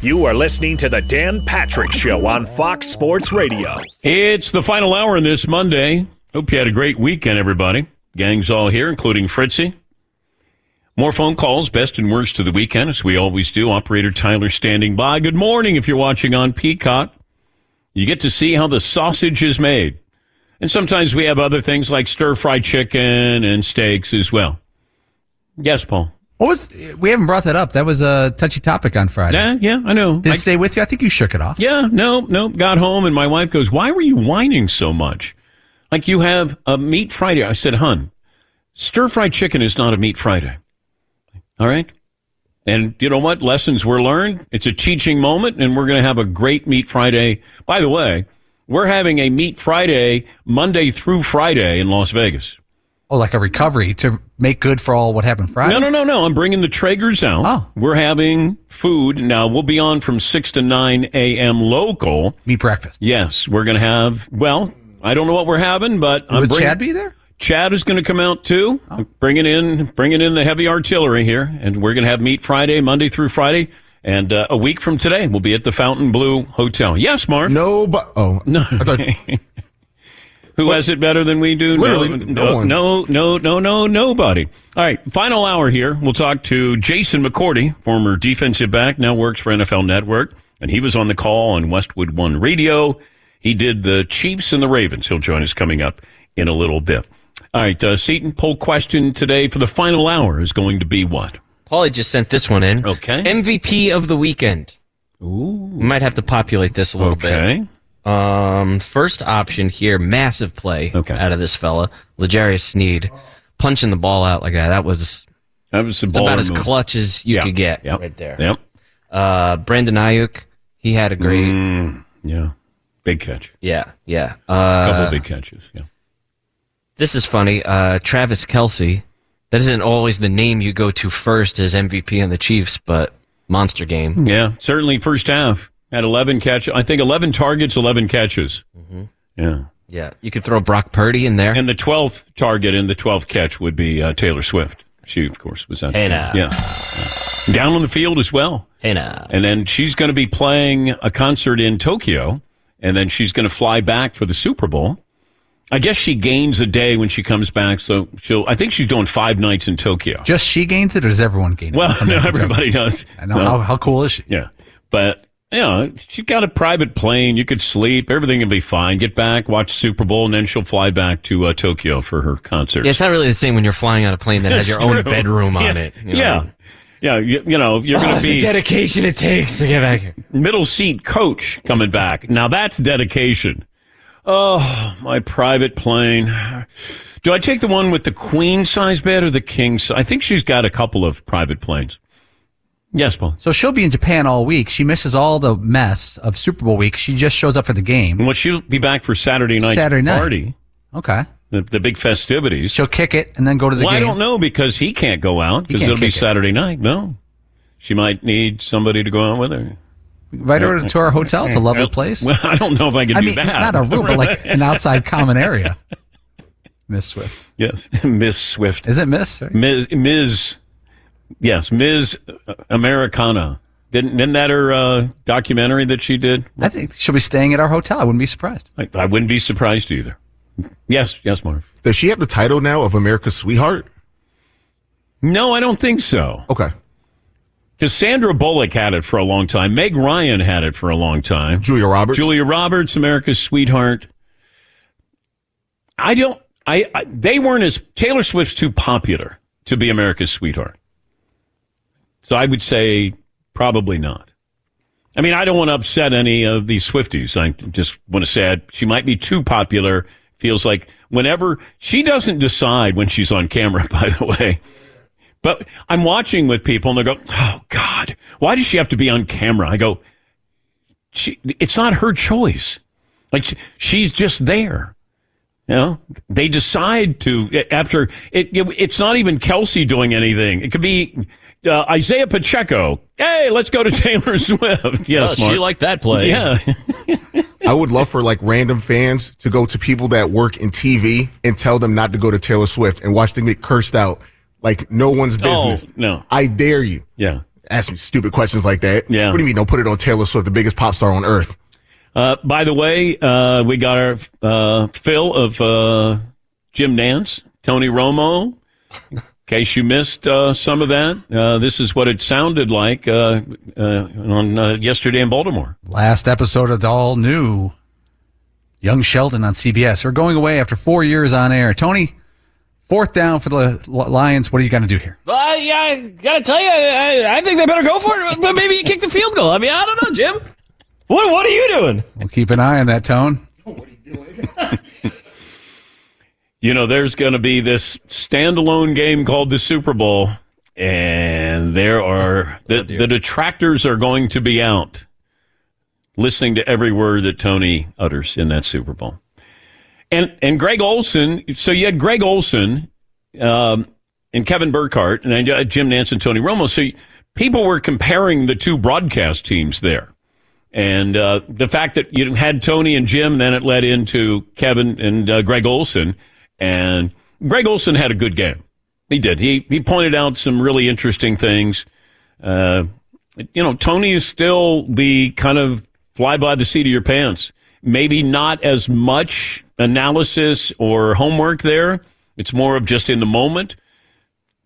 You are listening to the Dan Patrick Show on Fox Sports Radio. It's the final hour on this Monday. Hope you had a great weekend, everybody. Gang's all here, including Fritzy. More phone calls, best and worst of the weekend, as we always do. Operator Tyler standing by. Good morning if you're watching on Peacock. You get to see how the sausage is made. And sometimes we have other things like stir fried chicken and steaks as well. Yes, Paul. What was? We haven't brought that up. That was a touchy topic on Friday. Yeah, yeah, I know. Did I- it stay with you? I think you shook it off. Yeah, no, no. Got home and my wife goes, "Why were you whining so much? Like you have a meat Friday." I said, "Hun, stir fried chicken is not a meat Friday. All right." And you know what? Lessons were learned. It's a teaching moment, and we're going to have a great meat Friday. By the way, we're having a meat Friday Monday through Friday in Las Vegas. Oh, like a recovery to make good for all what happened Friday. No, no, no, no. I'm bringing the Traegers out. Oh. We're having food. Now, we'll be on from 6 to 9 a.m. local. Meat breakfast. Yes, we're going to have, well, I don't know what we're having, but I'm Would bring- Chad be there? Chad is going to come out too. Oh. Bringing in, bringing in the heavy artillery here, and we're going to have meat Friday, Monday through Friday, and uh, a week from today we'll be at the Fontainebleau Hotel. Yes, Mark. No, but oh No. I thought, Who has it better than we do? Literally, no, no no, one. no, no, no, no, nobody. All right, final hour here. We'll talk to Jason McCourty, former defensive back, now works for NFL Network, and he was on the call on Westwood One Radio. He did the Chiefs and the Ravens. He'll join us coming up in a little bit. All right, uh, Seton, poll question today for the final hour is going to be what? Paulie just sent this one in. Okay. MVP of the weekend. Ooh. We might have to populate this a little bit. Okay. bit. Um, first option here, massive play Okay. out of this fella, L'Jarius Sneed, punching the ball out like that. That was That was about as move. clutch as you Yeah. could get Yep. right there. Yep. Uh, Brandon Aiyuk, he had a great, Mm, yeah. Big catch. yeah, yeah. A couple Uh, big catches. Yeah. this is funny. Uh, Travis Kelce. That isn't always the name you go to first as MVP on the Chiefs, but monster game. Yeah, certainly first half had 11 catch. I think 11 targets, 11 catches. Yeah. Yeah, you could throw Brock Purdy in there. And the 12th target and the 12th catch would be uh, Taylor Swift. She, of course, was at Hey, now. Yeah. yeah. Down on the field as well. hey now. And then she's going to be playing a concert in Tokyo, and then she's going to fly back for the Super Bowl. I guess she gains a day when she comes back, so she'll. I think she's doing five nights in Tokyo. Just she gains it, or does everyone gain it? Well, no, everybody does. I know. No. How, how cool is she? Yeah. But, you know, she got a private plane. You could sleep. Everything will be fine. Get back, watch Super Bowl, and then she'll fly back to uh, Tokyo for her concert. Yeah, it's not really the same when you're flying on a plane that has your own true. bedroom on it. you know? Yeah. Yeah. You, you know, you're going Oh, to the be dedication it takes to get back here. middle seat coach coming back. Now, that's dedication. Oh, my private plane. Do I take the one with the queen size bed or the king size? I think she's got a couple of private planes. Yes, Paul. So she'll be in Japan all week. She misses all the mess of Super Bowl week. She just shows up for the game. Well, she'll be back for Saturday night's Saturday night. party, Okay. the, the big festivities. She'll kick it and then go to the well, I game. don't know because he can't go out because can't it'll be kick it. Saturday night. No, she might need somebody to go out with her. Right her to our hotel. It's a lovely place. Well, I don't know if I can I do mean, that. not a room, but like an outside common area. Miss Swift. yes, Miss Swift, Is it Miss? Right? Ms. Ms. Yes, Ms. Americana. Didn't, isn't that her uh, documentary that she did? I think she'll be staying at our hotel. I wouldn't be surprised. I, I wouldn't be surprised either. Yes, yes, Marv. Does she have the title now of America's sweetheart? No, I don't think so. Okay. Because Sandra Bullock had it for a long time. Meg Ryan had it for a long time. Julia Roberts. Julia Roberts, America's sweetheart. I don't. I, I they weren't as Taylor Swift's too popular to be America's sweetheart. So I would say probably not. I mean, I don't want to upset any of these Swifties. I just want to say she might be too popular. Feels like whenever she doesn't decide when she's on camera, by the way. But I'm watching with people and they go, Oh God, why does she have to be on camera? I go, she, it's not her choice. Like she's just there. You know, they decide to after it, it It's not even Kelce doing anything. It could be uh, Isaiah Pacheco. Hey, let's go to Taylor Swift. Yes, well, she liked that play. Yeah. I would love for like random fans to go to people that work in TV and tell them not to go to Taylor Swift and watch them get cursed out like no one's business. Oh, no. I dare you. Yeah. Ask me stupid questions like that. Yeah. What do you mean? Don't put it on Taylor Swift, the biggest pop star on earth. Uh, by the way, uh, we got our uh, fill of uh, Jim Nantz, Tony Romo. In case you missed uh, some of that, uh, this is what it sounded like on yesterday in Baltimore. Last episode of the all new Young Sheldon on CBS. We're going away after four years on air. Tony, fourth down for the Lions. What are you going to do here? Uh, yeah, I got to tell you, I, I think they better go for it, but maybe you kick the field goal. I mean, I don't know, Jim. What What are you doing? We'll keep an eye on that tone. What are you doing? you know, there's going to be this standalone game called the Super Bowl, and there are the, the detractors are going to be out, listening to every word that Tony utters in that Super Bowl. And and Greg Olsen, So you had Greg Olsen um, and Kevin Burkhardt, and then uh, Jim Nantz and Tony Romo. So people were comparing the two broadcast teams there. And uh, the fact that you had Tony and Jim, then it led into Kevin and uh, Greg Olsen. And Greg Olsen had a good game. He did. He he pointed out some really interesting things. Uh, you know, Tony is still the kind of fly by the seat of your pants. Maybe not as much analysis or homework there. It's more of just in the moment.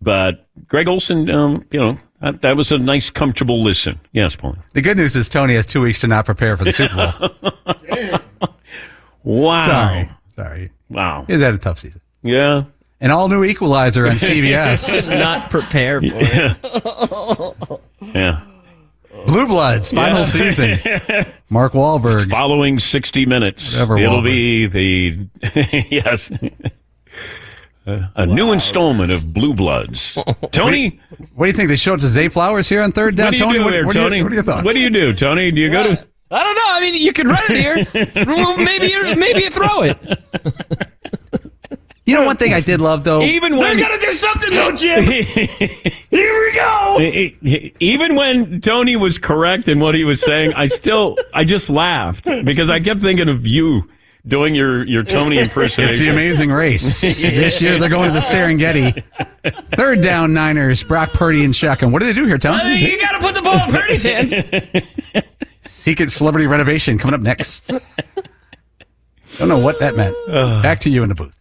But Greg Olsen, um, you know, that, that, was a nice, comfortable listen. Yes, Paul. The good news is Tony has two weeks to not prepare for the Super Bowl. wow. Sorry. Sorry. Wow. He's had a tough season. Yeah. An all new equalizer on CBS. not prepared for it. yeah. Blue Bloods, final yeah. season. Mark Wahlberg. Following 60 minutes. Whatever It'll Wahlberg. be the, yes. Uh, a wow, new installment of Blue Bloods. Tony, what do, you, what do you think? They showed to Zay Flowers here on third down. What do you Tony, do what, here, what Tony? You, what are your thoughts? What do you do, Tony? Do you yeah. go to? I don't know. I mean, you could run it here. well, maybe you maybe you throw it. You know one thing I did love though. Even when they're gonna do something though, Jim. Here we go. Even when Tony was correct in what he was saying, I still I just laughed because I kept thinking of you doing your your Tony impersonation. It's the Amazing Race. This year they're going to the Serengeti. Third down, Niners. Brock Purdy and shotgun. What do they do here, Tony? you got to put the ball in Purdy's hand. Secret celebrity renovation coming up next. Don't know what that meant. Back to you in the booth.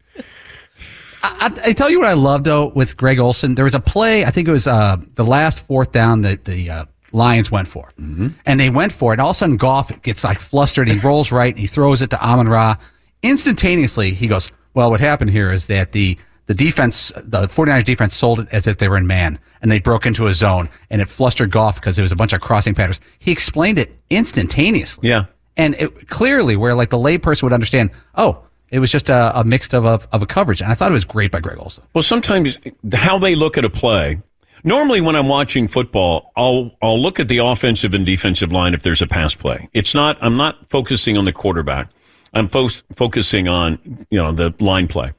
I, I, tell you what I love though with Greg Olsen. There was a play. I think it was uh, the last fourth down that the uh, Lions went for, mm-hmm. and they went for it. And all of a sudden, Goff gets like flustered. He rolls right and he throws it to Amon Ra. Instantaneously, he goes, "Well, what happened here is that the the defense, the 49ers defense, sold it as if they were in man, and they broke into a zone, and it flustered Goff because there was a bunch of crossing patterns." He explained it instantaneously. Yeah, and it, clearly, where like the layperson would understand, oh it was just a, a mix of a, of a coverage, and I thought it was great by Greg Olsen. Well, sometimes how they look at a play. Normally, when I'm watching football, I'll I'll look at the offensive and defensive line if there's a pass play. It's not. I'm not focusing on the quarterback. I'm fo- focusing on you know the line play.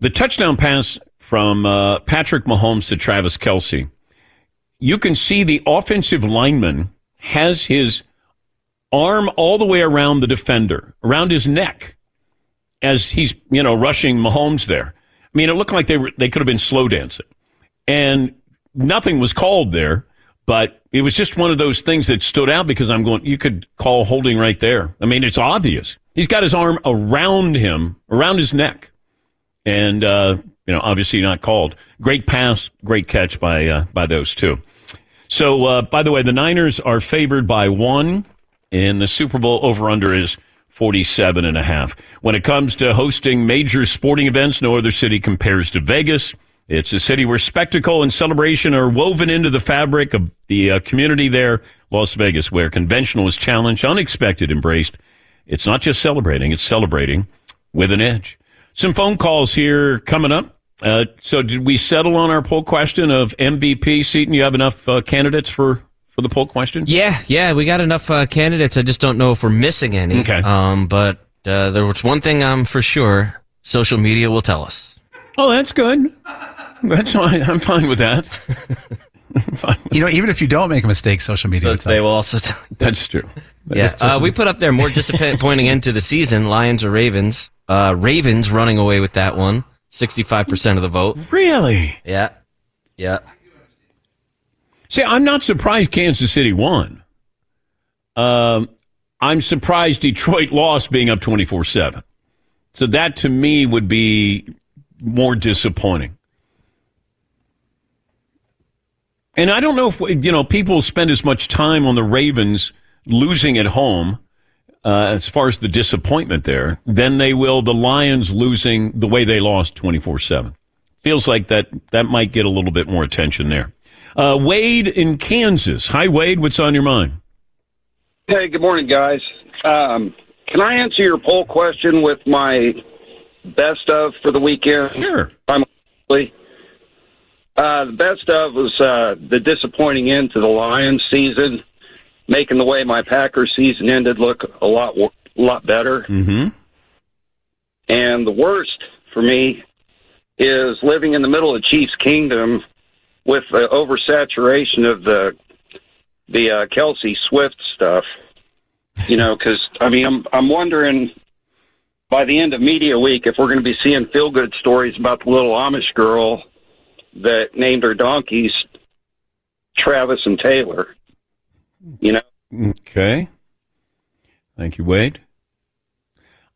The touchdown pass from uh, Patrick Mahomes to Travis Kelce, you can see the offensive lineman has his arm all the way around the defender, around his neck as he's you know rushing Mahomes there. I mean, it looked like they were they could have been slow dancing, and nothing was called there. But it was just one of those things that stood out because I'm going, you could call holding right there. I mean, it's obvious. He's got his arm around him, around his neck. And, uh, you know, obviously not called. Great pass, great catch by, uh, by those two. So, uh, by the way, the Niners are favored by one, and the Super Bowl over under is 47 and a half. When it comes to hosting major sporting events, no other city compares to Vegas. It's a city where spectacle and celebration are woven into the fabric of the uh, community there, Las Vegas, where conventional is challenged, unexpected embraced. It's not just celebrating, it's celebrating with an edge. Some phone calls here coming up. Uh, so, did we settle on our poll question of MVP? Seton, you have enough uh, candidates for, for the poll question? Yeah, yeah, we got enough uh, candidates. I just don't know if we're missing any. Okay. Um, but uh, there was one thing I'm for sure social media will tell us. Oh, that's good. That's fine. I'm fine with that. You know, even if you don't make a mistake, social media will But tell they will also tell That's true. Yeah, uh, we put up there more disappointing end to the season: Lions or Ravens. Uh, Ravens running away with that one, sixty-five percent of the vote. Really? Yeah, yeah. See, I'm not surprised Kansas City won. Um, I'm surprised Detroit lost being up 24 7. So that to me would be more disappointing. And I don't know if, you know, people spend as much time on the Ravens losing at home uh, as far as the disappointment there than they will the Lions losing the way they lost 24 7. Feels like that, that might get a little bit more attention there. Uh, Wade in Kansas. Hi, Wade. What's on your mind? Hey, good morning, guys. Um, can I answer your poll question with my best of for the weekend? Sure. I'm uh, the best of was uh, the disappointing end to the Lions season, making the way my Packers season ended look a lot wo- lot better. Mm-hmm. And the worst for me is living in the middle of Chiefs Kingdom with the oversaturation of the the uh, Kelce Swift stuff. You know, because I mean, I'm I'm wondering by the end of media week if we're going to be seeing feel good stories about the little Amish girl that named her donkeys Travis and Taylor. You know, Okay. Thank you, Wade.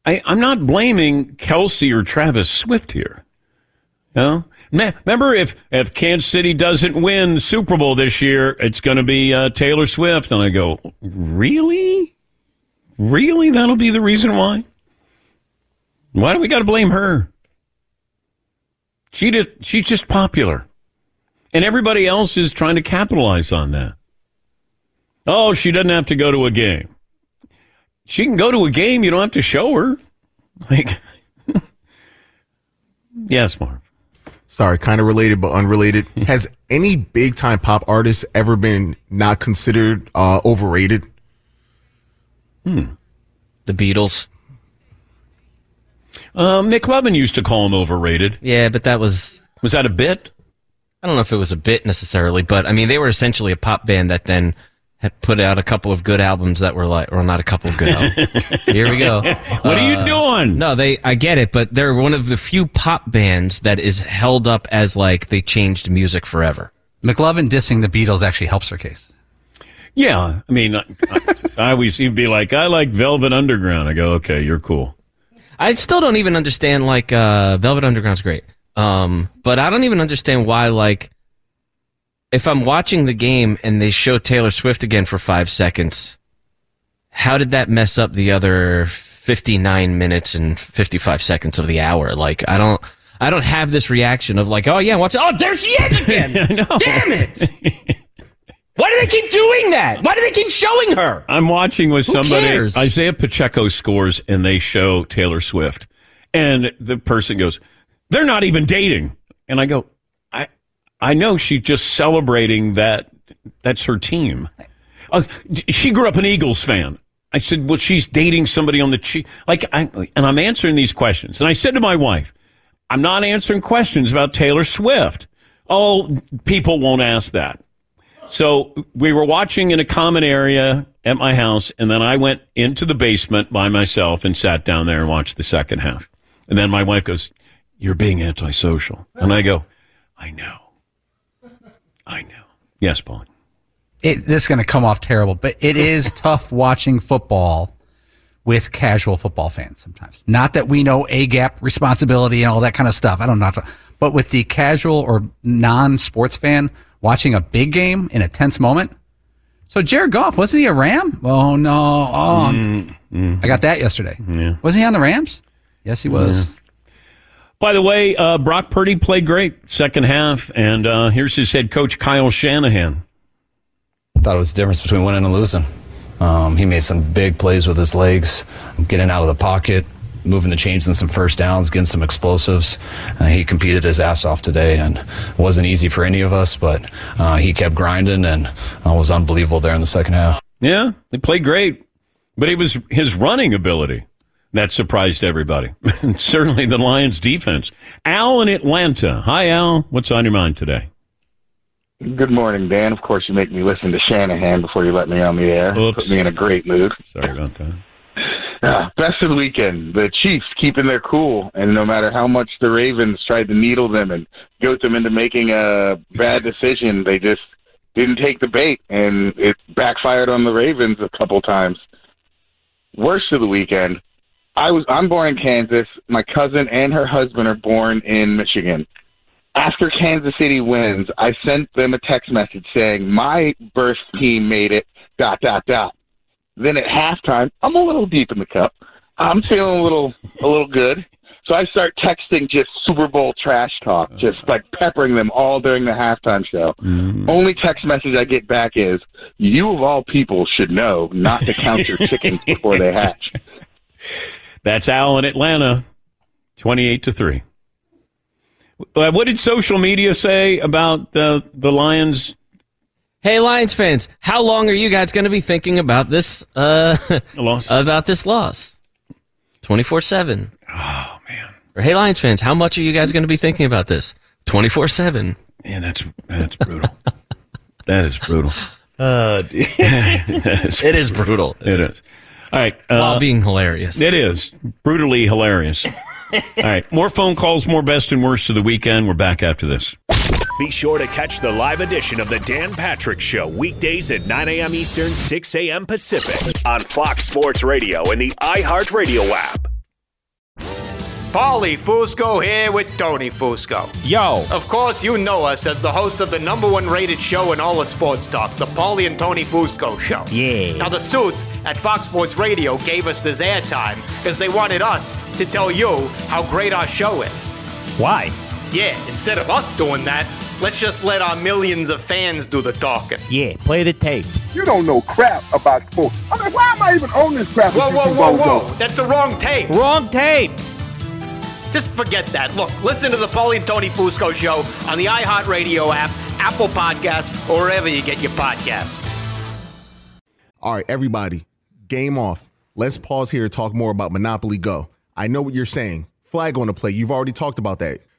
I, I'm not blaming Kelce or Travis Swift here. No? Me- Remember, if, if Kansas City doesn't win Super Bowl this year, it's going to be uh, Taylor Swift. And I go, really? Really? That'll be the reason why? Why do we got to blame her? She just, she's just popular. And everybody else is trying to capitalize on that. Oh, she doesn't have to go to a game. She can go to a game. You don't have to show her. Like, yes, Marv. Sorry, kind of related but unrelated. Has any big time pop artist ever been not considered uh, overrated? Hmm. The Beatles. Um, Nick Levin used to call him overrated. Yeah, but that was Was that a bit? I don't know if it was a bit necessarily, but I mean they were essentially a pop band that then had put out a couple of good albums that were like, or not a couple of good albums. Here we go. What are you Uh, doing? No, they. I get it, but they're one of the few pop bands that is held up as like they changed music forever. McLovin dissing the Beatles actually helps her case. Yeah. I mean, I, I always he'd be like, I like Velvet Underground. I go, okay, you're cool. I still don't even understand like uh, Velvet Underground's great, um, but I don't even understand why like if I'm watching the game and they show Taylor Swift again for five seconds, how did that mess up the other 59 minutes and 55 seconds of the hour? Like I don't. I don't have this reaction of like, oh yeah, watch it. Oh, there she is again. Damn it! Why do they keep doing that? Why do they keep showing her? I'm watching with somebody. cares? Isaiah Pacheco scores, and they show Taylor Swift, and the person goes, "They're not even dating." And I go, "I, I know she's just celebrating that. That's her team. Uh, she grew up an Eagles fan." I said, "Well, she's dating somebody on the cheap." Like, I, and I'm answering these questions, and I said to my wife, "I'm not answering questions about Taylor Swift." Oh, people won't ask that. So we were watching in a common area at my house, and then I went into the basement by myself and sat down there and watched the second half. And then my wife goes, You're being antisocial. And I go, I know. I know. Yes, Paul. it, this is going to come off terrible, but it is tough watching football with casual football fans sometimes. Not that we know a gap responsibility and all that kind of stuff. I don't know, but with the casual or non sports fan watching a big game in a tense moment. So Jared Goff wasn't he a Ram? Oh no! Oh, mm, mm. I got that yesterday. Yeah. Was he on the Rams? Yes, he was. Yeah. By the way, uh, Brock Purdy played great second half, and uh, here's his head coach Kyle Shanahan. I thought it was the difference between winning and losing. Um, he made some big plays with his legs, getting out of the pocket, moving the chains in some first downs, getting some explosives. Uh, he competed his ass off today, and it wasn't easy for any of us, but uh, he kept grinding and uh, was unbelievable there in the second half. Yeah, he played great, but it was his running ability that surprised everybody. Certainly the Lions' defense. Al in Atlanta. Hi, Al. What's on your mind today? Good morning, Dan. Of course, you make me listen to Shanahan before you let me on the air. Oops. Put me in a great mood. Sorry about that. Best of the weekend. The Chiefs keeping their cool, and no matter how much the Ravens tried to needle them and goat them into making a bad decision, they just didn't take the bait, and it backfired on the Ravens a couple times. Worst of the weekend. I was I'm born in Kansas. My cousin and her husband are born in Michigan after Kansas City wins, I sent them a text message saying my birth team made it. Dot dot dot. Then at halftime, I'm a little deep in the cup. I'm feeling a little a little good. So I start texting just Super Bowl trash talk, just like peppering them all during the halftime show. Mm-hmm. Only text message I get back is, "You of all people should know not to count your chickens before they hatch." That's Al in Atlanta, twenty-eight to three. Uh, what did social media say about the the Lions? Hey, Lions fans, how long are you guys going to be thinking about this uh, loss? About this loss, twenty four seven. Oh man. Or hey, Lions fans, how much are you guys going to be thinking about this twenty four seven? Yeah, that's that's brutal. that is brutal. Uh, it is brutal. It is. All right. Uh, While being hilarious. It is brutally hilarious. All right. More phone calls, more best and worst of the weekend. We're back after this. Be sure to catch the live edition of the Dan Patrick Show weekdays at 9 a.m. Eastern, 6 a.m. Pacific on Fox Sports Radio and the iHeartRadio app. Paulie Fusco here with Tony Fusco. Yo. Of course, you know us as the host of the number one rated show in all of sports talk, the Paulie and Tony Fusco Show. Yeah. Now, the suits at Fox Sports Radio gave us this airtime because they wanted us to tell you how great our show is. Why? Yeah, instead of us doing that, let's just let our millions of fans do the talking. Yeah, play the tape. You don't know crap about sports. I mean, why am I even on this crap? Whoa, whoa, whoa, whoa. That's the wrong tape. Wrong tape. Just forget that. Look, listen to the Paulie and Tony Fusco show on the iHeartRadio app, Apple Podcasts, or wherever you get your podcasts. All right, everybody, game off. Let's pause here to talk more about Monopoly Go. I know what you're saying. Flag on the play. You've already talked about that.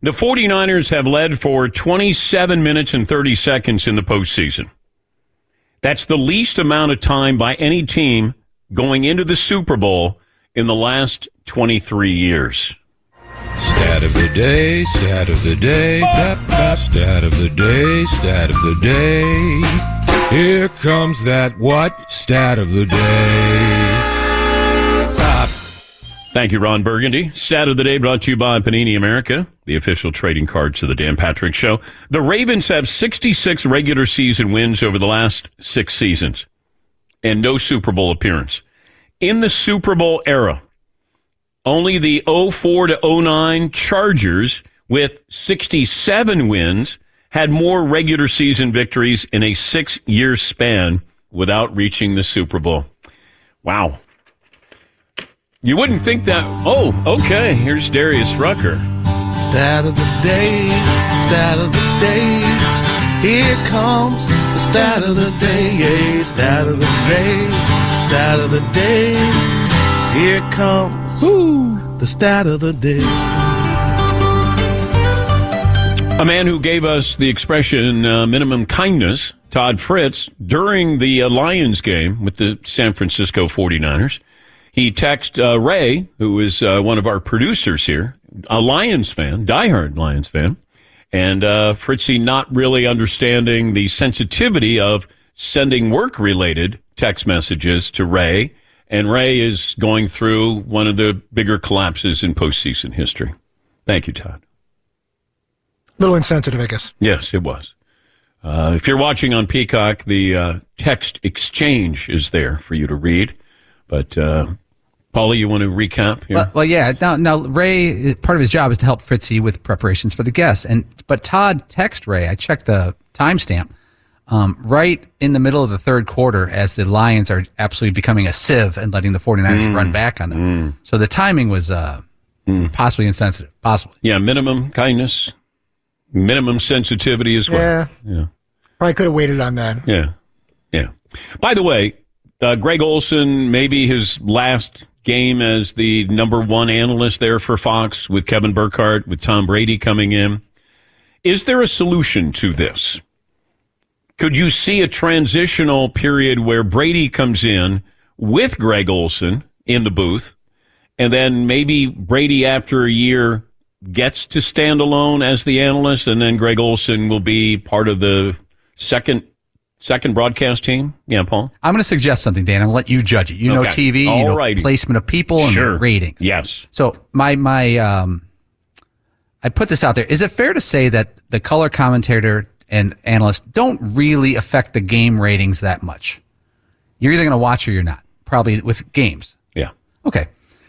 the 49ers have led for 27 minutes and 30 seconds in the postseason. That's the least amount of time by any team going into the Super Bowl in the last 23 years. Stat of the day, stat of the day, bap, bap, stat of the day, stat of the day. Here comes that what? Stat of the day. Thank you, Ron Burgundy. Stat of the day brought to you by Panini America, the official trading cards of the Dan Patrick Show. The Ravens have 66 regular season wins over the last six seasons and no Super Bowl appearance. In the Super Bowl era, only the 04 to 09 Chargers with 67 wins had more regular season victories in a six year span without reaching the Super Bowl. Wow. You wouldn't think that. Oh, okay. Here's Darius Rucker. Stat of the day, stat of the day. Here comes the stat of the day, yeah, stat of the day, stat of the day. Here comes the stat of the day. A man who gave us the expression uh, minimum kindness, Todd Fritz, during the uh, Lions game with the San Francisco 49ers. He texted uh, Ray, who is uh, one of our producers here, a Lions fan, diehard Lions fan, and uh, Fritzy not really understanding the sensitivity of sending work related text messages to Ray. And Ray is going through one of the bigger collapses in postseason history. Thank you, Todd. little insensitive, I guess. Yes, it was. Uh, if you're watching on Peacock, the uh, text exchange is there for you to read. But, uh, Paulie, you want to recap here? Well, well, yeah. Now, now, Ray, part of his job is to help Fritzy with preparations for the guests. And but Todd text Ray. I checked the timestamp. Um, right in the middle of the third quarter, as the Lions are absolutely becoming a sieve and letting the 49ers Mm. run back on them. So the timing was uh, possibly insensitive. Possibly. yeah, minimum kindness, minimum sensitivity as well. Yeah. Yeah. Probably could have waited on that. Yeah. Yeah. By the way, uh, Greg Olsen, maybe his last game as the number one analyst there for Fox with Kevin Burkhardt, with Tom Brady coming in. Is there a solution to this? Could you see a transitional period where Brady comes in with Greg Olsen in the booth, and then maybe Brady, after a year, gets to stand alone as the analyst, and then Greg Olsen will be part of the second second broadcast team? Yeah, Paul. I'm going to suggest something, Dan. I'm going to let you judge it. You know Okay. TV, you know placement of people and Sure. ratings. Yes. So my my um, I put this out there. Is it fair to say that the color commentator and analyst don't really affect the game ratings that much? You're either going to watch or you're not. Probably with games. Yeah. Okay.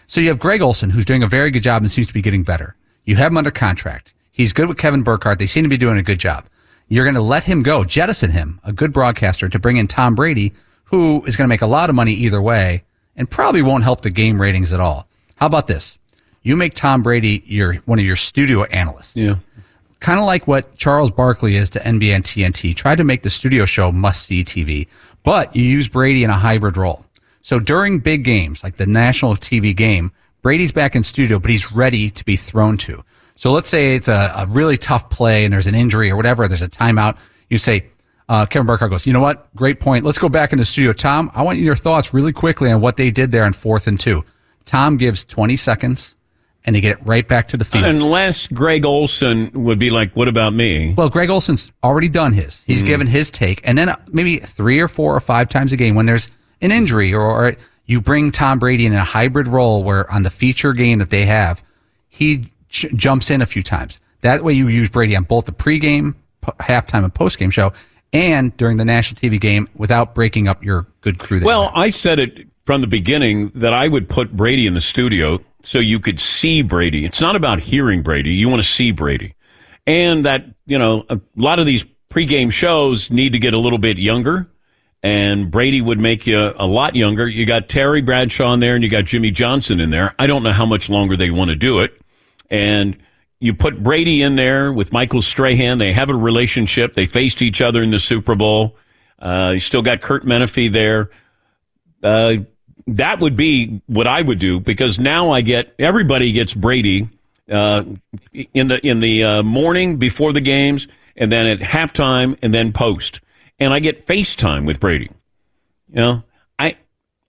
So you have Greg Olsen, who's doing a very good job and seems to be getting better. You have him under contract. He's good with Kevin Burkhardt. They seem to be doing a good job. You're going to let him go, jettison him, a good broadcaster, to bring in Tom Brady, who is going to make a lot of money either way and probably won't help the game ratings at all. How about this? You make Tom Brady your one of your studio analysts. Yeah. kind of like what Charles Barkley is to NBA and TNT. Tried to make the studio show must see TV, but you use Brady in a hybrid role. So during big games like the national TV game, Brady's back in studio, but he's ready to be thrown to. So let's say it's a, a really tough play and there's an injury or whatever. There's a timeout. You say, uh, Kevin Burkhardt goes, you know what? Great point. Let's go back in the studio. Tom, I want your thoughts really quickly on what they did there on fourth and two. Tom gives 20 seconds and they get it right back to the field. Unless Greg Olsen would be like, what about me? Well, Greg Olsen's already done his. He's Mhm. given his take. And then maybe three or four or five times a game when there's an injury or, or you bring Tom Brady in a hybrid role where on the feature game that they have, he j- jumps in a few times. That way you use Brady on both the pregame, p- halftime, and postgame show and during the national TV game without breaking up your good crew. Well, I said it from the beginning that I would put Brady in the studio so you could see Brady. It's not about hearing Brady. You want to see Brady. And that, you know, a lot of these pregame shows need to get a little bit younger. And Brady would make you a lot younger. You got Terry Bradshaw in there and you got Jimmy Johnson in there. I don't know how much longer they want to do it. And you put Brady in there with Michael Strahan. They have a relationship. They faced each other in the Super Bowl. Uh, you still got Curt Menefee there. Uh, that would be what I would do because now I get everybody gets Brady uh, in the in the uh, morning before the games, and then at halftime, and then post, and I get FaceTime with Brady. You know, I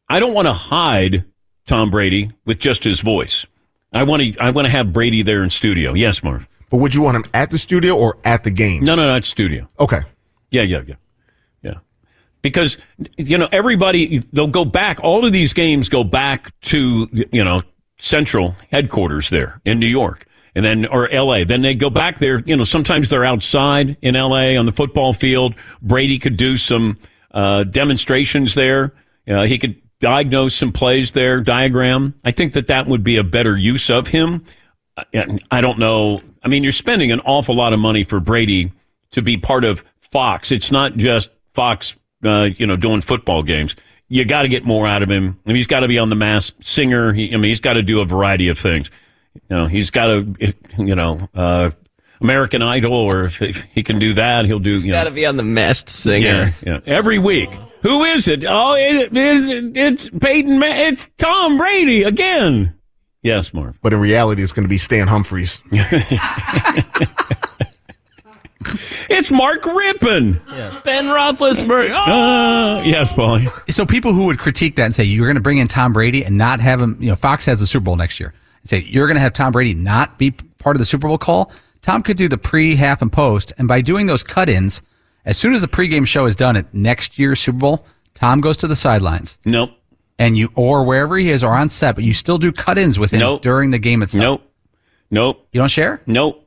I don't want to hide Tom Brady with just his voice. I want to I want to have Brady there in studio. Yes, Marv. But would you want him at the studio or at the game? No, no, no, studio. Okay. Yeah, yeah, yeah. Yeah. Because, you know, everybody, they'll go back, all of these games go back to, you know, central headquarters there in New York and then, or LA. Then they go back there, you know, sometimes they're outside in LA on the football field. Brady could do some uh, demonstrations there. Uh, he could diagnose some plays there, diagram. I think that that would be a better use of him. I- don't know. I mean, you're spending an awful lot of money for Brady to be part of Fox. It's not just Fox, uh, you know, doing football games. You got to get more out of him. I mean, he's got to be on the Masked Singer. He, I mean, he's got to do a variety of things. You know, he's got to, you know, uh, American Idol, or if, if he can do that, he'll do. You Got to be on the Masked Singer. yeah, yeah. Every week. Who is it? Oh, it, it's, it's Peyton. Ma- it's Tom Brady again. Yes, Marv. But in reality, it's going to be Stan Humphries. It's Mark Rypien. Ben Roethlisberger. Uh, yes, Paulie. So people who would critique that and say you're going to bring in Tom Brady and not have him, you know, Fox has the Super Bowl next year. Say you're going to have Tom Brady not be part of the Super Bowl call. Tom could do the pre, half, and post, and by doing those cut-ins, as soon as the pregame show is done at next year's Super Bowl, Tom goes to the sidelines. Nope. And you or wherever he is or on set, but you still do cut-ins with him Nope. during the game itself. Nope. Nope. You don't share? Nope.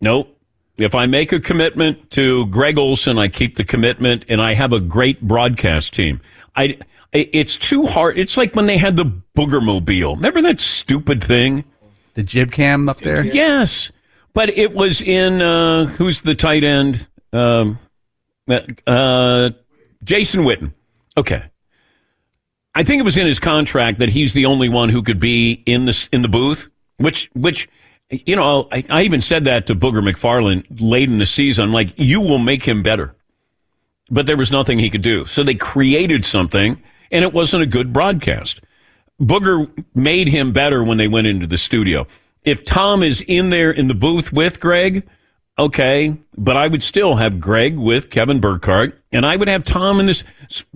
Nope. If I make a commitment to Greg Olsen, I keep the commitment, and I have a great broadcast team. I, I- it's too hard. It's like when they had the Boogermobile. Remember that stupid thing? The jib cam up there. Yes, but it was in uh, who's the tight end? Um, uh, Jason Witten. Okay. I think it was in his contract that he's the only one who could be in this in the booth, which which you know I, I even said that to Booger McFarland late in the season. I'm like, you will make him better, but there was nothing he could do. So they created something, and it wasn't a good broadcast. Booger made him better when they went into the studio. If Tom is in there in the booth with Greg, okay, but I would still have Greg with Kevin Burkhardt, and I would have Tom in this.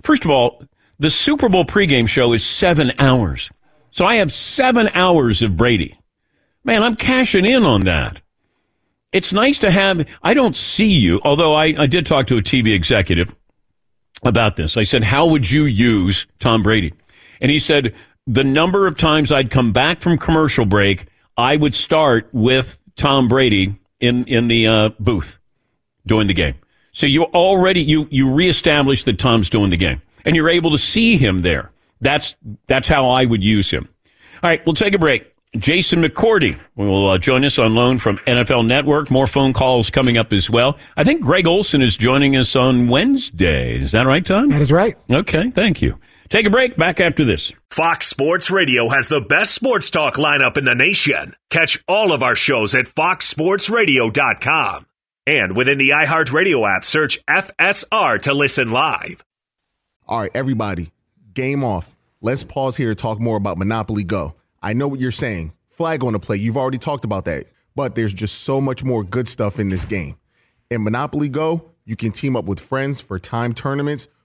First of all, the Super Bowl pregame show is seven hours. So I have seven hours of Brady. Man, I'm cashing in on that. It's nice to have, I don't see you, although I, I did talk to a TV executive about this. I said, How would you use Tom Brady? And he said, The number of times I'd come back from commercial break, I would start with Tom Brady in, in the uh, booth doing the game. So you already you you reestablish that Tom's doing the game, and you're able to see him there. That's that's how I would use him. All right, we'll take a break. Jason McCourty will uh, join us on loan from NFL Network. More phone calls coming up as well. I think Greg Olsen is joining us on Wednesday. Is that right, Tom? That is right. Okay, thank you. Take a break. Back after this. Fox Sports Radio has the best sports talk lineup in the nation. Catch all of our shows at foxsportsradio.com. And within the iHeartRadio app, search FSR to listen live. All right, everybody, game off. Let's pause here to talk more about Monopoly Go. I know what you're saying. Flag on the play. You've already talked about that. But there's just so much more good stuff in this game. In Monopoly Go, you can team up with friends for time tournaments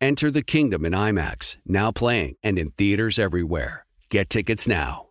Enter the kingdom in IMAX, now playing and in theaters everywhere. Get tickets now.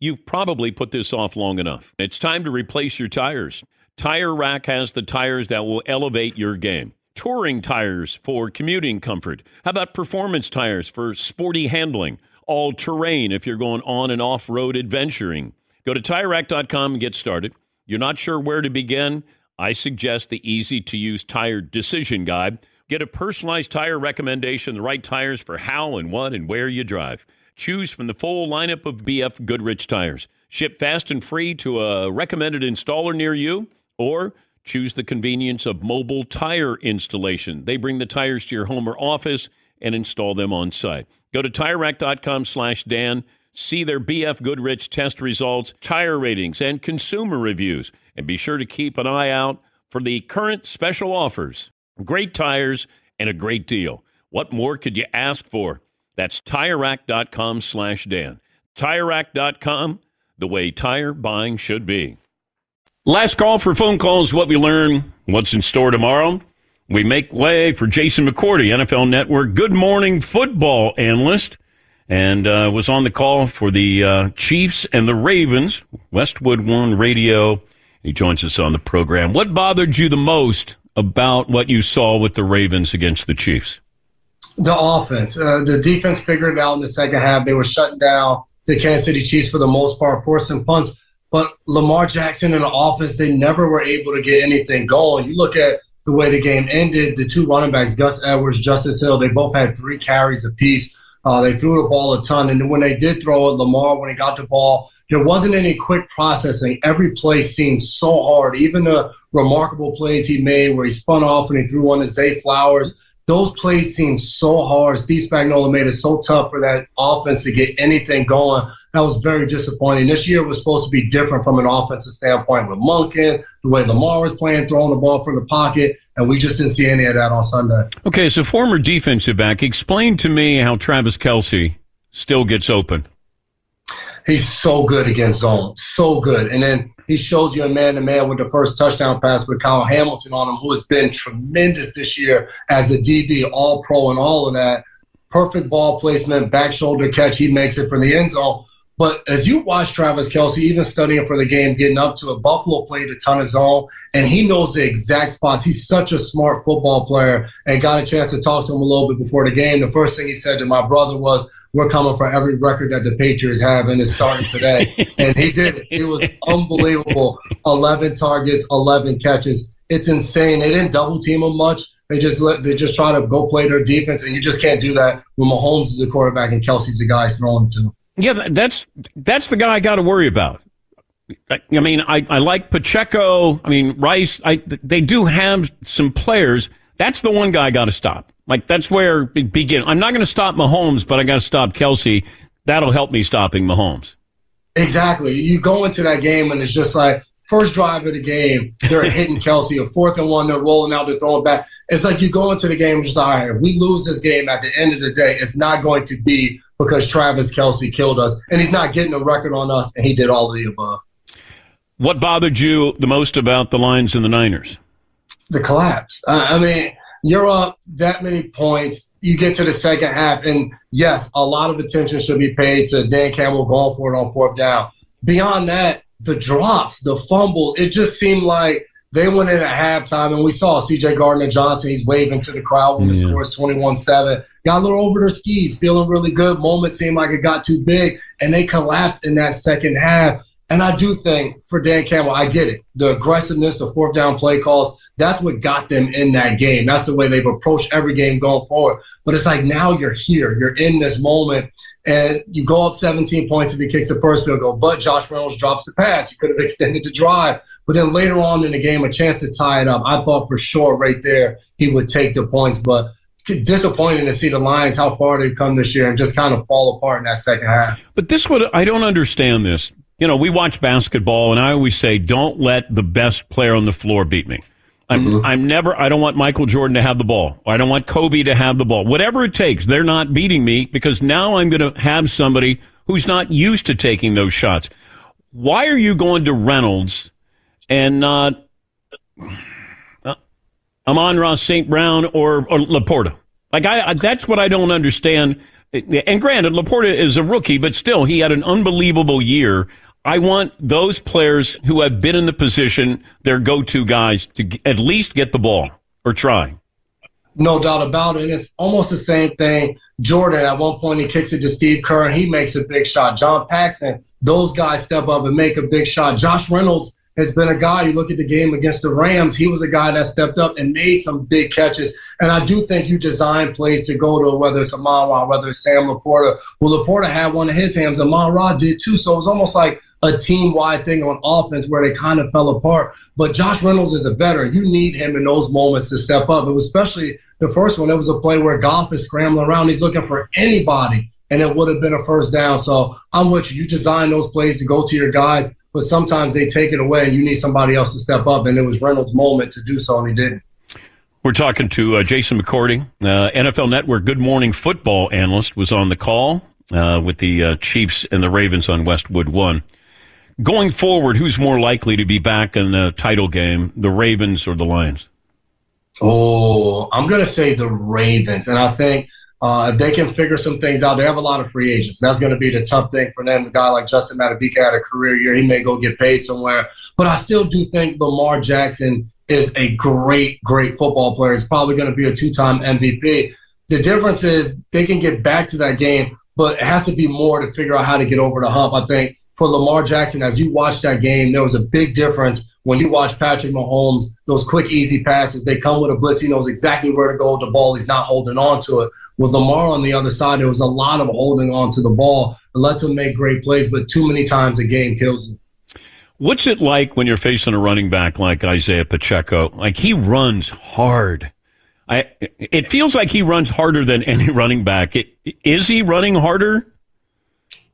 You've probably put this off long enough. It's time to replace your tires. Tire Rack has the tires that will elevate your game. Touring tires for commuting comfort. How about performance tires for sporty handling? All terrain if you're going on and off road adventuring. Go to tirerack.com and get started. You're not sure where to begin? I suggest the easy to use tire decision guide. Get a personalized tire recommendation, the right tires for how and what and where you drive. Choose from the full lineup of BF Goodrich tires. Ship fast and free to a recommended installer near you, or choose the convenience of mobile tire installation. They bring the tires to your home or office and install them on site. Go to TireRack.com slash Dan. See their BF Goodrich test results, tire ratings, and consumer reviews. And be sure to keep an eye out for the current special offers. Great tires and a great deal. What more could you ask for? That's TireRack.com slash Dan. TireRack.com, the way tire buying should be. Last call for phone calls, what we learn, what's in store tomorrow. We make way for Jason McCourty, NFL Network Good Morning Football analyst, and uh, was on the call for the uh, Chiefs and the Ravens, Westwood One Radio. He joins us on the program. What bothered you the most about what you saw with the Ravens against the Chiefs? The offense. Uh, the defense figured it out in the second half. They were shutting down the Kansas City Chiefs for the most part, forcing punts. But Lamar Jackson and the offense, they never were able to get anything going. You look at the way the game ended, the two running backs, Gus Edwards, Justice Hill, they both had three carries apiece. Uh, they threw the ball a ton. And when they did throw it, Lamar, when he got the ball, there wasn't any quick processing. Every play seemed so hard. Even the remarkable plays he made where he spun off and he threw one to Zay Flowers, those plays seemed so hard. Steve Spagnuolo made it so tough for that offense to get anything going. That was very disappointing. This year was supposed to be different from an offensive standpoint with Monken, the way Lamar was playing, throwing the ball from the pocket, and we just didn't see any of that on Sunday. Okay, so former defensive back, explain to me how Travis Kelce still gets open. He's so good against zone, so good. And then he shows you a man to man with the first touchdown pass with Kyle Hamilton on him, who has been tremendous this year as a DB, all pro, and all of that. Perfect ball placement, back shoulder catch. He makes it from the end zone. But as you watch Travis Kelce, even studying for the game, getting up to it, Buffalo played a ton of zone, and he knows the exact spots. He's such a smart football player, and got a chance to talk to him a little bit before the game. The first thing he said to my brother was, "We're coming for every record that the Patriots have, and it's starting today." and he did it. It was unbelievable. Eleven targets, eleven catches. it's insane. They didn't double team him much. They just let they just try to go play their defense, and you just can't do that when Mahomes is the quarterback and Kelce's the guy throwing to. Yeah, that's that's the guy I got to worry about. I, I mean, I, I like Pacheco. I mean, Rice. I they do have some players. That's the one guy I got to stop. Like that's where it begin. I'm not going to stop Mahomes, but I got to stop Kelce. That'll help me stopping Mahomes. Exactly. You go into that game and it's just like first drive of the game, they're hitting Kelce, a fourth and one, they're rolling out, they're throwing back. It's like you go into the game just all right, if we lose this game at the end of the day, it's not going to be because Travis Kelce killed us and he's not getting a record on us and he did all of the above. What bothered you the most about the Lions and the Niners? The collapse. Uh, I mean, you're up that many points. You get to the second half, and yes, a lot of attention should be paid to Dan Campbell going for it on fourth down. Beyond that, the drops, the fumble, it just seemed like they went in at halftime, and we saw CJ Gardner Johnson. He's waving to the crowd when the Yeah. score is 21 7. Got a little over their skis, feeling really good. Moment seemed like it got too big, and they collapsed in that second half. And I do think for Dan Campbell, I get it. The aggressiveness, the fourth down play calls, that's what got them in that game. That's the way they've approached every game going forward. But it's like now you're here, you're in this moment, and you go up 17 points if he kicks the first field goal. But Josh Reynolds drops the pass. You could have extended the drive. But then later on in the game, a chance to tie it up. I thought for sure right there he would take the points. But disappointing to see the Lions, how far they've come this year, and just kind of fall apart in that second half. But this would I don't understand this. You know, we watch basketball, and I always say, don't let the best player on the floor beat me. I'm, I'm never. I don't want Michael Jordan to have the ball. I don't want Kobe to have the ball. Whatever it takes, they're not beating me because now I'm going to have somebody who's not used to taking those shots. Why are you going to Reynolds and not uh, Amon Ra St. Brown or, or Laporta? Like I, I, that's what I don't understand. And granted, Laporta is a rookie, but still, he had an unbelievable year. I want those players who have been in the position, their go-to guys, to at least get the ball or try. No doubt about it. And it's almost the same thing. Jordan, at one point, he kicks it to Steve Kerr and he makes a big shot. John Paxson, those guys step up and make a big shot. Josh Reynolds has been a guy, you look at the game against the Rams, he was a guy that stepped up and made some big catches. And I do think you design plays to go to whether it's Amon Ra, whether it's Sam Laporta. Well, Laporta had one of his hands. Amon Ra did too. So it was almost like a team wide thing on offense where they kind of fell apart. But Josh Reynolds is a veteran. You need him in those moments to step up. It was especially the first one. It was a play where Goff is scrambling around. He's looking for anybody, and it would have been a first down. So I'm with you. You design those plays to go to your guys, but sometimes they take it away and you need somebody else to step up. And it was Reynolds' moment to do so, and he didn't. We're talking to uh, Jason McCourty, uh, NFL Network Good Morning Football analyst, was on the call uh, with the uh, Chiefs and the Ravens on Westwood One. Going forward, who's more likely to be back in the title game, the Ravens or the Lions? Oh, I'm going to say the Ravens. And I think uh, if they can figure some things out, they have a lot of free agents. That's going to be the tough thing for them. A guy like Justin Madubuike had a career year. He may go get paid somewhere. But I still do think Lamar Jackson is a great, great football player. He's probably going to be a two time MVP. The difference is they can get back to that game, but it has to be more to figure out how to get over the hump. I think for Lamar Jackson, as you watch that game, there was a big difference when you watch Patrick Mahomes, those quick, easy passes. They come with a blitz. He knows exactly where to go with the ball. He's not holding on to it. With Lamar on the other side, there was a lot of holding on to the ball. It lets him make great plays, but too many times a game kills him. What's it like when you're facing a running back like Isaiah Pacheco? Like he runs hard. I, it feels like he runs harder than any running back. It, is he running harder?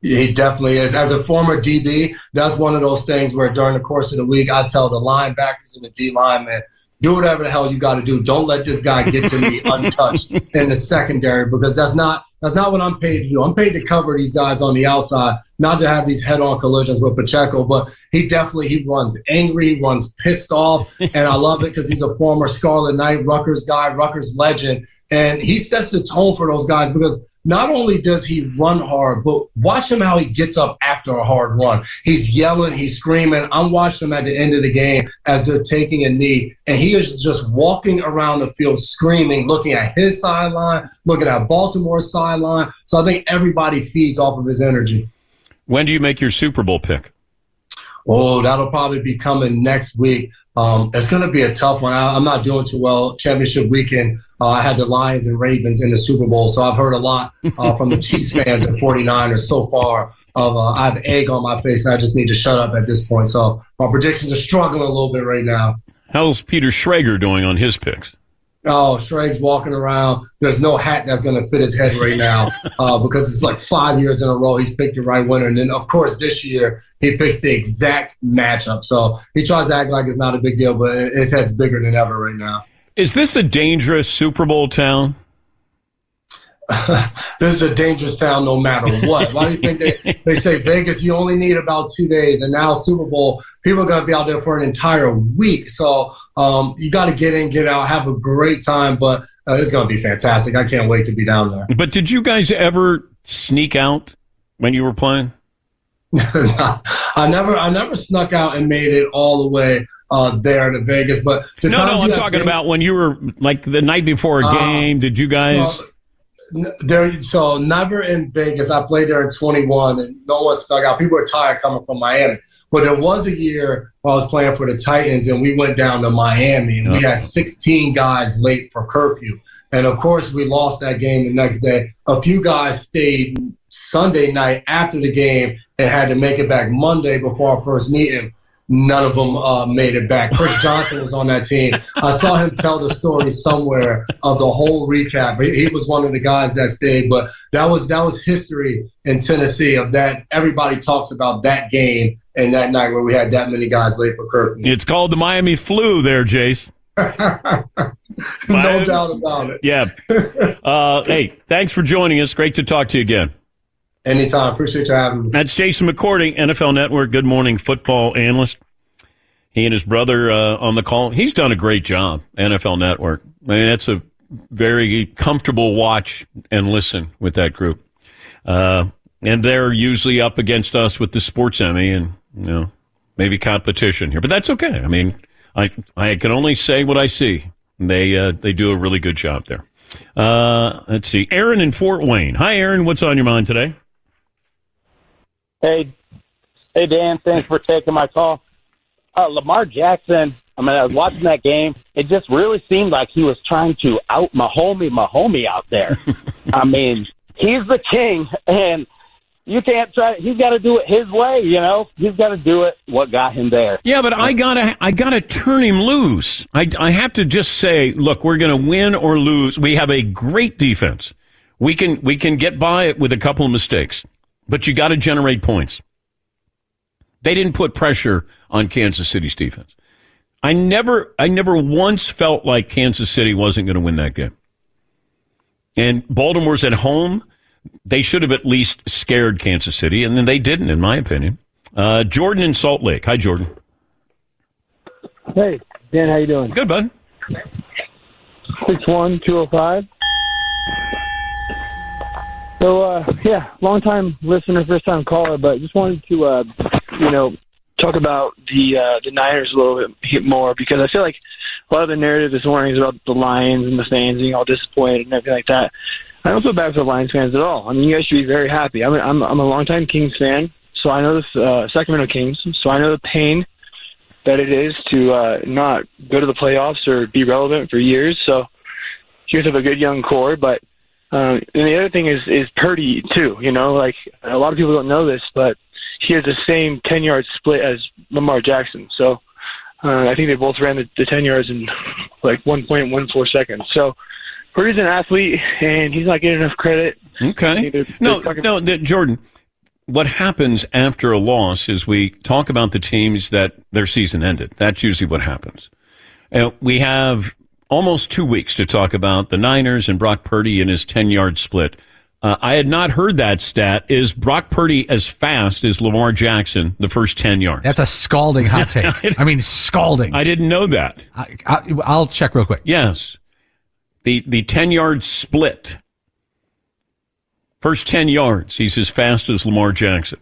He definitely is. As a former DB, that's one of those things where during the course of the week, I tell the linebackers and the D linemen, do whatever the hell you got to do. Don't let this guy get to me untouched in the secondary because that's not that's not what I'm paid to do. I'm paid to cover these guys on the outside, not to have these head-on collisions with Pacheco. But he definitely he runs angry, he runs pissed off, and I love it because he's a former Scarlet Knight, Rutgers guy, Rutgers legend, and he sets the tone for those guys because not only does he run hard, but watch him how he gets up after a hard run. He's yelling, he's screaming. I'm watching him at the end of the game as they're taking a knee, and he is just walking around the field screaming, looking at his sideline, looking at Baltimore's sideline. So I think everybody feeds off of his energy. When do you make your Super Bowl pick? Oh, that'll probably be coming next week. Um, it's going to be a tough one. I, am not doing too well. Championship weekend, uh, I had the Lions and Ravens in the Super Bowl, so I've heard a lot uh, from the Chiefs fans and 49ers so far. Of uh, I have egg on my face, and I just need to shut up at this point. So my predictions are struggling a little bit right now. How's Peter Schrager doing on his picks? Oh, Schrage's walking around. There's no hat that's going to fit his head right now uh, because it's like five years in a row he's picked the right winner. And then, of course, this year he picks the exact matchup. So he tries to act like it's not a big deal, but his head's bigger than ever right now. Is this a dangerous Super Bowl town? this is a dangerous town no matter what. Why do you think they, they say Vegas, you only need about two days, and now Super Bowl, people are going to be out there for an entire week. So um, you got to get in, get out, have a great time, but uh, it's going to be fantastic. I can't wait to be down there. But did you guys ever sneak out when you were playing? I never, I never snuck out and made it all the way uh, there to Vegas. But no, no, I'm talking about when you were like the night before a uh, game. Did you guys? So, there, so never in Vegas. I played there in 21, and no one stuck out. People were tired coming from Miami. But there was a year I was playing for the Titans, and we went down to Miami, and we had 16 guys late for curfew. And of course, we lost that game the next day. A few guys stayed Sunday night after the game and had to make it back Monday before our first meeting none of them uh, made it back. Chris Johnson was on that team. I saw him tell the story somewhere of the whole recap. He, he, was one of the guys that stayed, but that was that was history in Tennessee of that. Everybody talks about that game and that night where we had that many guys late for curfew. It's called the Miami flu, there, Jace. no doubt about it. Yeah. Uh, hey, thanks for joining us. Great to talk to you again. Anytime. Appreciate you having me. That's Jason McCourty, NFL Network Good Morning Football analyst. He and his brother uh, on the call. He's done a great job, NFL Network. I mean, that's a very comfortable watch and listen with that group. Uh, and they're usually up against us with the sports Emmy and, you know, maybe competition here. But that's okay. I mean, I, I can only say what I see. They, uh, they do a really good job there. Uh, let's see. Aaron in Fort Wayne. Hi, Aaron. What's on your mind today? Hey, hey, Dan. Thanks for taking my call. Uh, Lamar Jackson. I mean, I was watching that game. It just really seemed like he was trying to out Mahomie, Mahomie out there. I mean, he's the king, and you can't try. He's got to do it his way. You know, he's got to do it what got him there. Yeah, but I gotta, I gotta turn him loose. I, I have to just say, look, we're going to win or lose. We have a great defense. We can, we can get by it with a couple of mistakes but you got to generate points. They didn't put pressure on Kansas City's defense. I never, I never once felt like Kansas City wasn't going to win that game. And Baltimore's at home. They should have at least scared Kansas City, and then they didn't, in my opinion. Uh, Jordan in Salt Lake. Hi, Jordan. Hey, Dan, how you doing? Good, bud. Six one two zero oh five. So uh, yeah, long time listener, first time caller, but just wanted to uh, you know talk about the uh, the Niners a little bit more because I feel like a lot of the narrative this morning is about the Lions and the fans being all disappointed and everything like that. I don't feel bad for the Lions fans at all. I mean, you guys should be very happy. I'm a, I'm, I'm a longtime Kings fan, so I know this uh, Sacramento Kings, so I know the pain that it is to uh, not go to the playoffs or be relevant for years. So you guys have a good young core, but um, and the other thing is is Purdy too. You know, like a lot of people don't know this, but he has the same ten yard split as Lamar Jackson. So uh, I think they both ran the, the ten yards in like one point one four seconds. So Purdy's an athlete, and he's not getting enough credit. Okay. They're, no, they're no, the, Jordan. What happens after a loss is we talk about the teams that their season ended. That's usually what happens. Uh, we have almost two weeks to talk about the Niners and Brock Purdy and his 10 yard split. Uh, I had not heard that stat. Is Brock Purdy as fast as Lamar Jackson the first 10 yards? That's a scalding hot take. I mean, scalding. I didn't know that. I, will check real quick. Yes. The, the 10 yard split. First 10 yards, he's as fast as Lamar Jackson.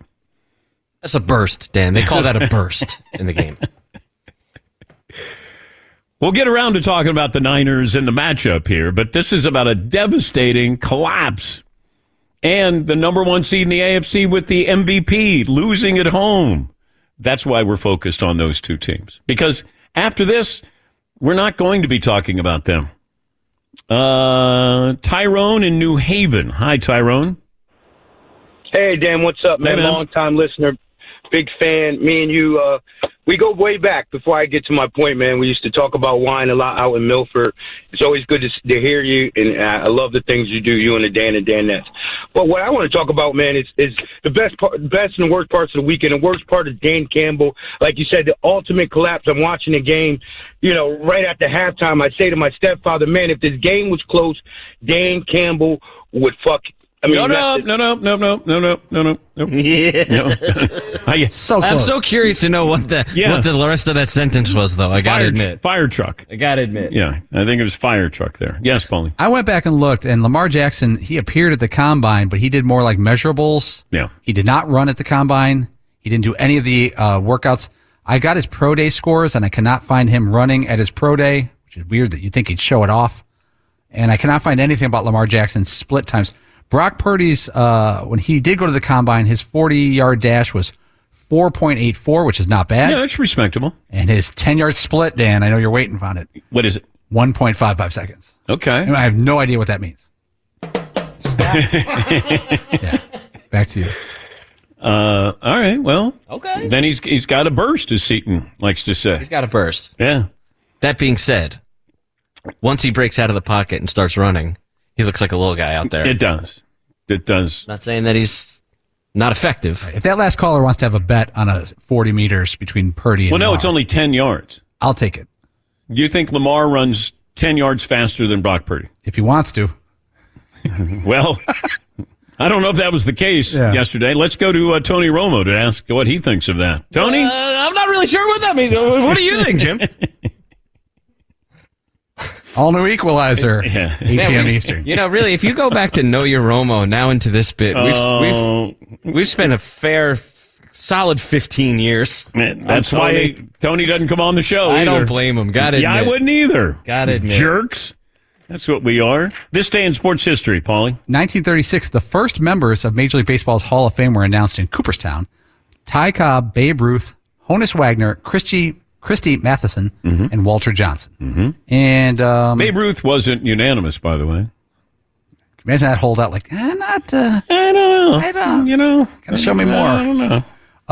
That's a burst, Dan. They call that a burst in the game. We'll get around to talking about the Niners and the matchup here, but this is about a devastating collapse. And the number one seed in the AFC with the MVP losing at home. That's why we're focused on those two teams. Because after this, we're not going to be talking about them. Uh, Tyrone in New Haven. Hi, Tyrone. Hey, Dan, what's up, man? Hey, man. Long time listener, big fan. Me and you, uh, we go way back. Before I get to my point, man, we used to talk about wine a lot out in Milford. It's always good to, to hear you, and I love the things you do, you and the Dan and Danettes. But what I want to talk about, man, is is the best part, best and the worst parts of the weekend. The worst part is Dan Campbell, like you said, the ultimate collapse. I'm watching the game, you know, right after halftime. I say to my stepfather, man, if this game was close, Dan Campbell would fuck. I mean, no, no, no, no, no, no, no, no, no, no, no. Yeah. No. I, so I'm so curious to know what the Yeah. what the rest of that sentence was, though. I gotta fire, admit. fire truck. I gotta admit. Yeah, I think it was fire truck there. Yes, Paulie. I went back and looked, and Lamar Jackson, he appeared at the combine, but he did more like measurables. Yeah. He did not run at the combine. He didn't do any of the uh, workouts. I got his pro day scores, and I cannot find him running at his pro day, which is weird that you'd think he'd show it off. And I cannot find anything about Lamar Jackson's split times. Brock Purdy's, uh, when he did go to the combine, his 40 yard dash was 4.84, which is not bad. Yeah, that's respectable. And his 10 yard split, Dan, I know you're waiting on it. What is it? 1.55 seconds. Okay. And I have no idea what that means. yeah. Back to you. Uh, all right. Well, Okay. Then he's he's got a burst, as Seton likes to say. He's got a burst. Yeah. That being said, once he breaks out of the pocket and starts running, he looks like a little guy out there. It does. It does. Not saying that he's not effective. If that last caller wants to have a bet on a 40 meters between Purdy and Well, no, Lamar, it's only ten yards. I'll take it Do You think Lamar runs ten yards faster than Brock Purdy? if he wants to. Well, I don't know if that was the case Yeah. yesterday. Let's go to uh, Tony Romo to ask what he thinks of that. Tony, Uh, I'm not really sure what that means. What do you think, Jim? All new equalizer. Yeah. 8 Man, p.m. we've- Eastern. You know, really, if you go back to Know Your Romo now into this bit, we've, Oh. we've, we've spent a fair, solid 15 years. that's on why Tony. Tony doesn't come on the show. I don't blame him. Gotta Yeah, I wouldn't either. Got it. Jerks. That's what we are. This day in sports history, Paulie. 1936, the first members of Major League Baseball's Hall of Fame were announced in Cooperstown. Ty Cobb, Babe Ruth, Honus Wagner, Christy, Christy Mathewson, and Walter Johnson. Mm-hmm. And um, Babe Ruth wasn't unanimous, by the way. imagine that holdout like, eh, not. Uh, I don't know. I don't. You know, Gotta show me more. I don't know.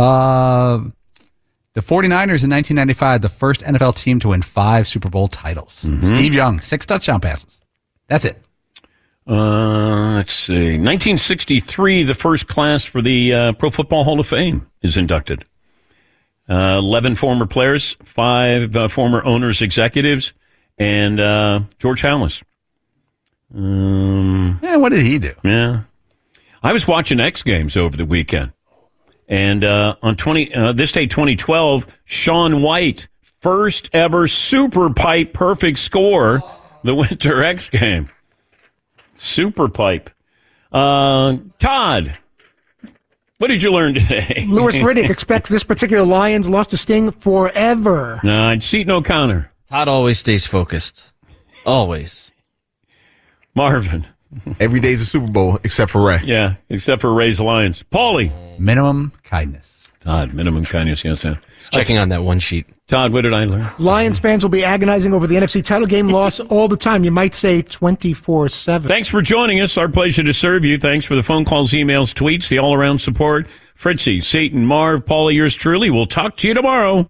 Uh, the 49ers in 1995, the first NFL team to win five Super Bowl titles. Steve Young, six touchdown passes. That's it. Uh, let's see. 1963, the first class for the uh, Pro Football Hall of Fame is inducted. Uh, 11 former players, five uh, former owners, executives, and uh, George Halas. Um, Yeah, what did he do? yeah. I was watching X Games over the weekend. And uh, on 20, uh, this day, 2012, Shaun White, first ever Super Pipe perfect score, the Winter X game. Super Pipe. Uh, Todd, what did you learn today? Louis Riddick expects this particular Lions loss to sting forever. No, it's Seton O'Connor. Todd always stays focused. Always. Marvin. Every day's a Super Bowl except for Ray. Yeah, except for Ray's Lions. Paulie. Minimum kindness. Todd, minimum kindness, yes. sir. Checking on that one sheet. Todd, what did I learn? Lions fans will be agonizing over the NFC title game loss all the time. You might say 24 7. Thanks for joining us. Our pleasure to serve you. Thanks for the phone calls, emails, tweets, the all around support. Fritzy, Seton, Marv, Paula, yours truly. We'll talk to you tomorrow.